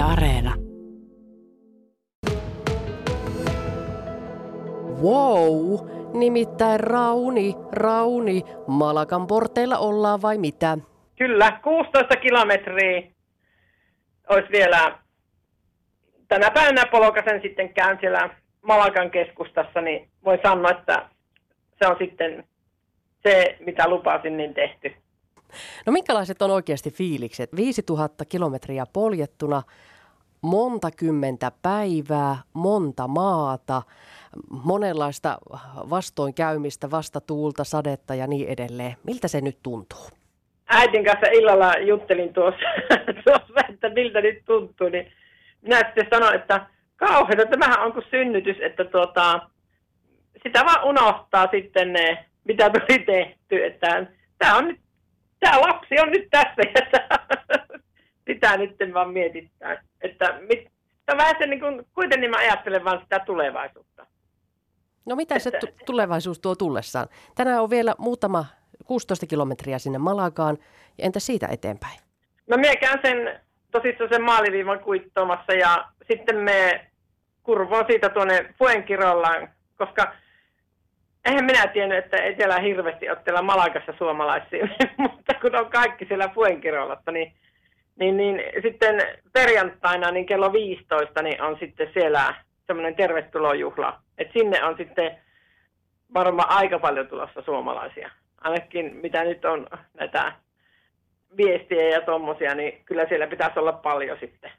Yle Areena. Wow, nimittäin Rauni, Rauni, Malakan porteilla ollaan vai mitä? Kyllä, 16 kilometriä olisi vielä tänä päivänä Polokasen sitten käyn siellä Malakan keskustassa, niin voi sanoa, että se on sitten se, mitä lupasin, niin tehty. No minkälaiset on oikeasti fiilikset? 5000 kilometriä poljettuna, monta kymmentä päivää, monta maata, monenlaista vastoinkäymistä, vastatuulta, sadetta ja niin edelleen. Miltä se nyt tuntuu? Äitin kanssa illalla juttelin tuossa, tuossa että miltä nyt tuntuu, niin minä sitten sanoin, että kauheita, tämähän on kuin synnytys, että tuota, sitä vaan unohtaa sitten ne, mitä tuli tehty, että tämä on nyt, tämä lapsi on nyt tässä ja sitä nyt vaan mietitään, että mit, vähän se niin kuin, kuitenkin mä ajattelen vaan sitä tulevaisuutta. No mitä se t- tulevaisuus tuo tullessaan? Tänään on vielä muutama 16 kilometriä sinne Malagaan, entä siitä eteenpäin? No minä käyn sen tosissaan sen maaliviivan kuittomassa ja sitten me kurvoon siitä tuonne Fuenkirollaan, koska eihän minä tiennyt, että ei siellä hirveästi ole Malakassa suomalaisia, mutta kun on kaikki siellä Fuenkirollassa, niin, niin, niin sitten perjantaina niin kello 15 niin on sitten siellä semmoinen tervetulojuhla. Et sinne on sitten varmaan aika paljon tulossa suomalaisia. Ainakin mitä nyt on näitä viestiä ja tuommoisia, niin kyllä siellä pitäisi olla paljon sitten.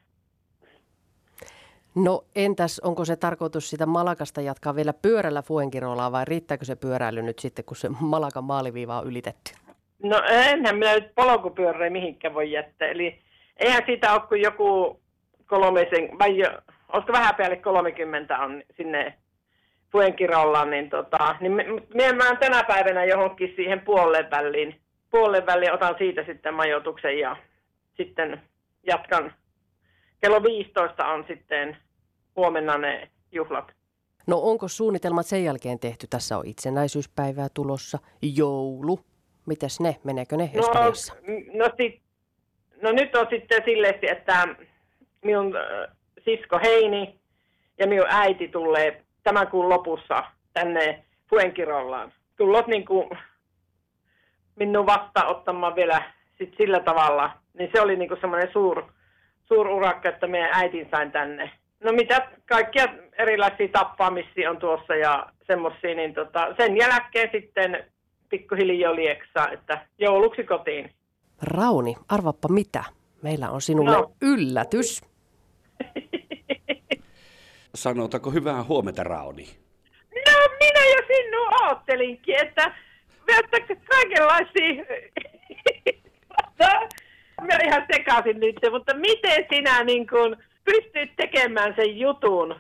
No entäs, onko se tarkoitus sitä Malakasta jatkaa vielä pyörällä Fuenkirolaan vai riittääkö se pyöräily nyt sitten, kun se Malakan maaliviiva on ylitetty? No enhän minä nyt polkupyörä mihinkään voi jättää. Eli eihän siitä ole kuin joku kolmisen, vai jo, olisiko vähän päälle 30 on sinne Fuenkirolaan, niin, tota, niin minä mä tänä päivänä johonkin siihen puolen väliin, puolen väliin otan siitä sitten majoituksen ja sitten jatkan kello 15 on sitten huomenna ne juhlat. No onko suunnitelmat sen jälkeen tehty? Tässä on itsenäisyyspäivää tulossa, joulu. Mites ne? Meneekö ne no, Espanjassa? No, sit, no nyt on sitten silleen, että minun äh, sisko Heini ja minun äiti tulee tämän kuun lopussa tänne Fuenkirollaan. Tullot niin kuin minun vastaanottamaan vielä sit sillä tavalla, niin se oli niin kuin semmoinen suur, suur urakka, että meidän äitin sain tänne. No mitä kaikkia erilaisia tappamisia on tuossa ja semmoisia, niin tota, sen jälkeen sitten pikkuhiljaa lieksaa, että jouluksi kotiin. Rauni, arvappa mitä? Meillä on sinulle no. yllätys. Sanotako hyvää huomenta, Rauni? No minä jo sinun ajattelinkin, että kaikenlaisia mä ihan sekaisin nyt, mutta miten sinä niin kun pystyt tekemään sen jutun,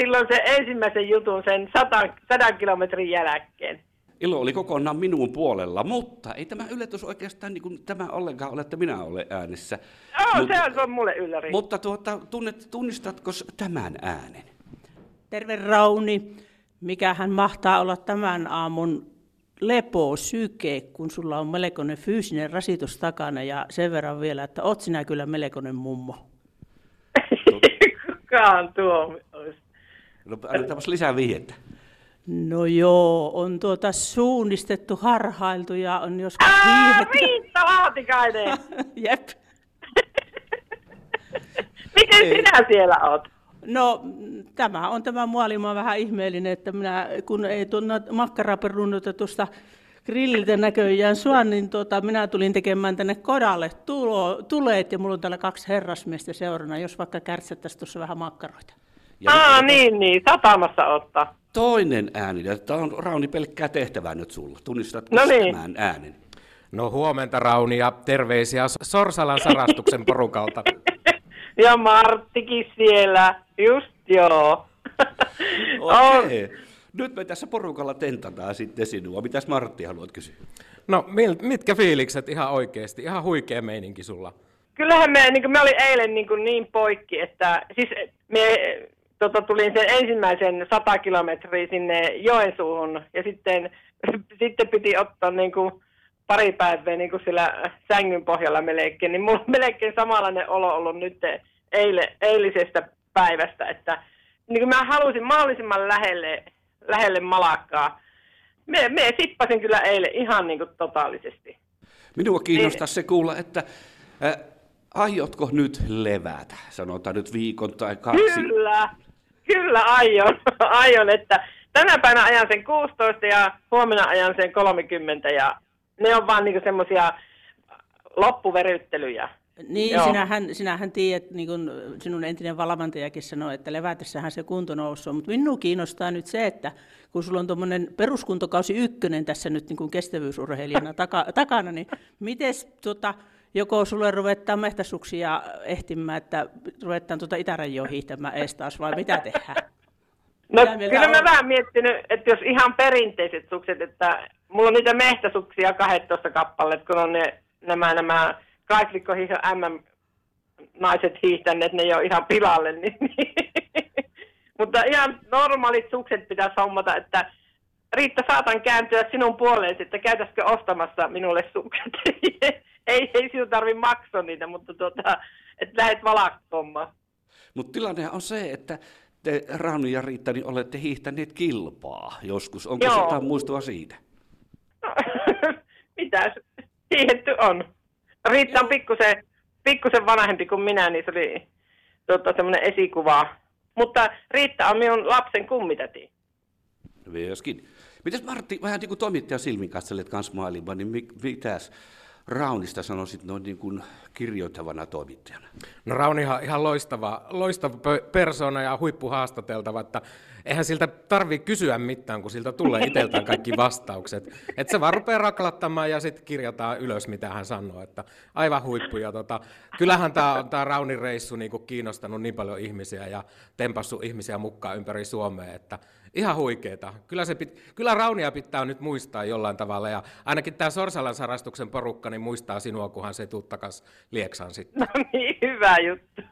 silloin sen ensimmäisen jutun sen sadan, sadan kilometrin jälkeen? Ilo oli kokonaan minun puolella, mutta ei tämä yllätys oikeastaan niin kuin tämä ollenkaan ole, että minä olen äänessä. Oh, Mut, se on, se on mulle ylläri. Mutta tuota, tunnet, tunnistatko tämän äänen? Terve Rauni. Mikähän mahtaa olla tämän aamun lepo, syke, kun sulla on melkoinen fyysinen rasitus takana ja sen verran vielä, että oot sinä kyllä melkoinen mummo. Kukaan tuo olisi. No lisää vihjettä. No joo, on tuota suunnistettu, harhailtu ja on joskus hiihetty. Riitta Laatikainen! Jep. Miten Ei. sinä siellä oot? No tämä on tämä maailma vähän ihmeellinen, että minä kun ei tuonne makkaraperunnutetusta grilliltä näköjään sua, niin tuota, minä tulin tekemään tänne kodalle tulo, tuleet ja mulla on täällä kaksi herrasmiestä seurana, jos vaikka kärtsättäisiin tuossa vähän makkaroita. Ja Aa, niin, niin, satamassa ottaa. Toinen ääni, tämä on Rauni pelkkää tehtävää nyt sulla. Tunnistatko no niin. tämän äänen? No huomenta Rauni ja terveisiä Sorsalan sarastuksen porukalta. ja Marttikin siellä, just joo. Okei. Okay. Nyt me tässä porukalla tentataan sitten sinua. Mitäs Martti haluat kysyä? No mitkä fiilikset ihan oikeasti? Ihan huikea meininki sulla. Kyllähän me, niin kuin me oli eilen niin, kuin niin poikki, että siis me tota, tulin sen ensimmäisen sata kilometriä sinne Joensuuhun ja sitten, sitten piti ottaa niin kuin pari päivää niin kuin sillä sängyn pohjalla melkein, niin mulla on melkein samanlainen olo ollut nyt, eile, eilisestä päivästä, että niin kuin mä halusin mahdollisimman lähelle, lähelle malakkaa. Me, me sippasin kyllä eilen ihan niin kuin totaalisesti. Minua kiinnostaa se kuulla, että äh, aiotko nyt levätä? Sanotaan nyt viikon tai kaksi. Kyllä, kyllä aion, aion että tänä päivänä ajan sen 16 ja huomenna ajan sen 30 ja ne on vaan niinku semmoisia loppuveryttelyjä. Niin, Joo. sinähän, sinähän tiedät, niin kuin sinun entinen valmentajakin sanoi, että levätessähän se kunto nousee, mutta minua kiinnostaa nyt se, että kun sulla on tuommoinen peruskuntokausi ykkönen tässä nyt niin kuin kestävyysurheilijana taka, takana, niin miten tota, joko sulle ruvetaan mehtäsuksia ehtimään, että ruvetaan tuota itärajoa hiihtämään ees taas, vai mitä tehdään? No Mitä kyllä mä olet? vähän miettinyt, että jos ihan perinteiset sukset, että mulla on niitä mehtäsuksia 12 kappaletta, kun on ne, nämä, nämä kaiklikkohiihto MM naiset hiihtäneet, ne jo ihan pilalle. Niin, niin. Mutta ihan normaalit sukset pitäisi hommata, että Riitta, saatan kääntyä sinun puoleesi, että käytäisikö ostamassa minulle sukset. Ei, ei sinun tarvi maksaa niitä, mutta tuota, että lähdet valakkomaan. Mutta tilanne on se, että te Rauni ja Riitta niin olette hiihtäneet kilpaa joskus. Onko Joo. jotain muistua siitä? No, mitäs hiihetty on. Riitta on pikkusen, pikkusen vanhempi kuin minä, niin se oli tota, semmoinen esikuva. Mutta Riitta on minun lapsen kummitäti. Myöskin. Mitäs Martti, vähän niin kuin toimittajan silmin katselet kans maailmaa, niin mi- mitäs Raunista sanoisit noin niin kuin kirjoittavana toimittajana? No Raunihan ihan loistava, loistava pö- persona ja huippuhaastateltava, että eihän siltä tarvi kysyä mitään, kun siltä tulee itseltään kaikki vastaukset. Että se vaan rupeaa raklattamaan ja sitten kirjataan ylös, mitä hän sanoo. Että aivan huippu. Ja tota, kyllähän tämä on tää Raunin reissu niinku kiinnostanut niin paljon ihmisiä ja tempassut ihmisiä mukaan ympäri Suomea, että ihan huikeeta. Kyllä, se pit, kyllä Raunia pitää nyt muistaa jollain tavalla ja ainakin tämä Sorsalan sarastuksen porukka niin muistaa sinua, kunhan se tuu takas Lieksaan sitten. No niin, hyvä juttu.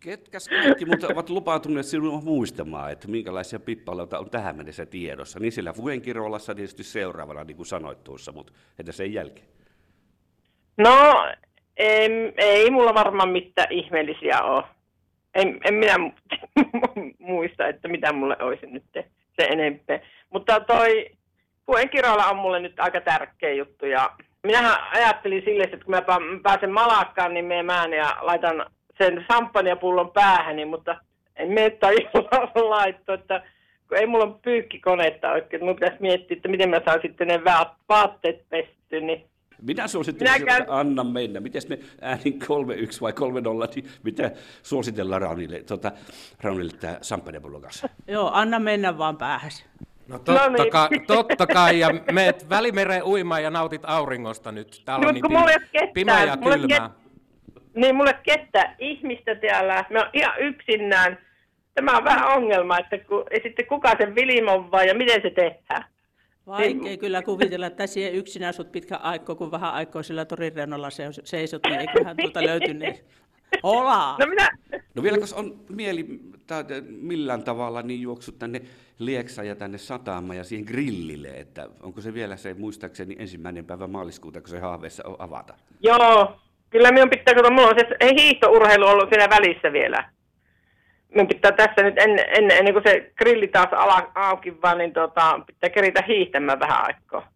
Ketkäs kaikki mutta ovat lupautuneet sinua muistamaan, että minkälaisia pippaloita on tähän mennessä tiedossa? Niin sillä Fuenkirolassa tietysti seuraavana, niin kuin sanoit tuossa, mutta entä sen jälkeen? No, ei, ei mulla varmaan mitään ihmeellisiä ole. En, en minä mu- muista, että mitä mulle olisi nyt se enempää. Mutta toi Kirola on mulle nyt aika tärkeä juttu. Ja minähän ajattelin sille, että kun mä pää- pääsen Malakkaan, niin me mään ja laitan sen samppanjapullon päähäni, mutta en mene tajulla laittaa, että kun ei mulla ole pyykkikonetta oikein, mun pitäisi miettiä, että miten mä saan sitten ne vaat- vaatteet pesty, niin Minä suosittelisin, Minä käyn- että anna mennä. Miten me äänin 3-1 vai 3-0, niin mitä suositellaan Raunille, tota, Raunille tämä Samppanjapullon kanssa? Joo, anna mennä vaan päähäs. No totta, No niin. kai, totta kai, ja meet välimereen uimaan ja nautit auringosta nyt. Täällä on Mut niin pim- pimeä ja ole kylmää. Niin, mulle ketään ihmistä täällä. Me on ihan yksinään. Tämä on vähän ongelma, että kun, ja sitten kuka sen vilimon vai ja miten se tehdään. Vaikea kyllä kuvitella, että siellä yksin asut pitkä aikaa, kun vähän aikaa sillä torin reunalla se- seisot, niin eiköhän tuota löytyneet. Olaa! No minä, No vieläkös on mieli tai millään tavalla niin juoksut tänne Lieksaan ja tänne Sataamaan ja siihen grillille, että onko se vielä se muistaakseni ensimmäinen päivä maaliskuuta, kun se haaveessa on avata? joo, kyllä minun pitää, kun mulla on se hiihtourheilu ollut siinä välissä vielä. Minun pitää tässä nyt ennen, ennen, ennen kuin se grilli taas ala, auki vaan, niin tota, pitää keritä hiihtämään vähän aikaa.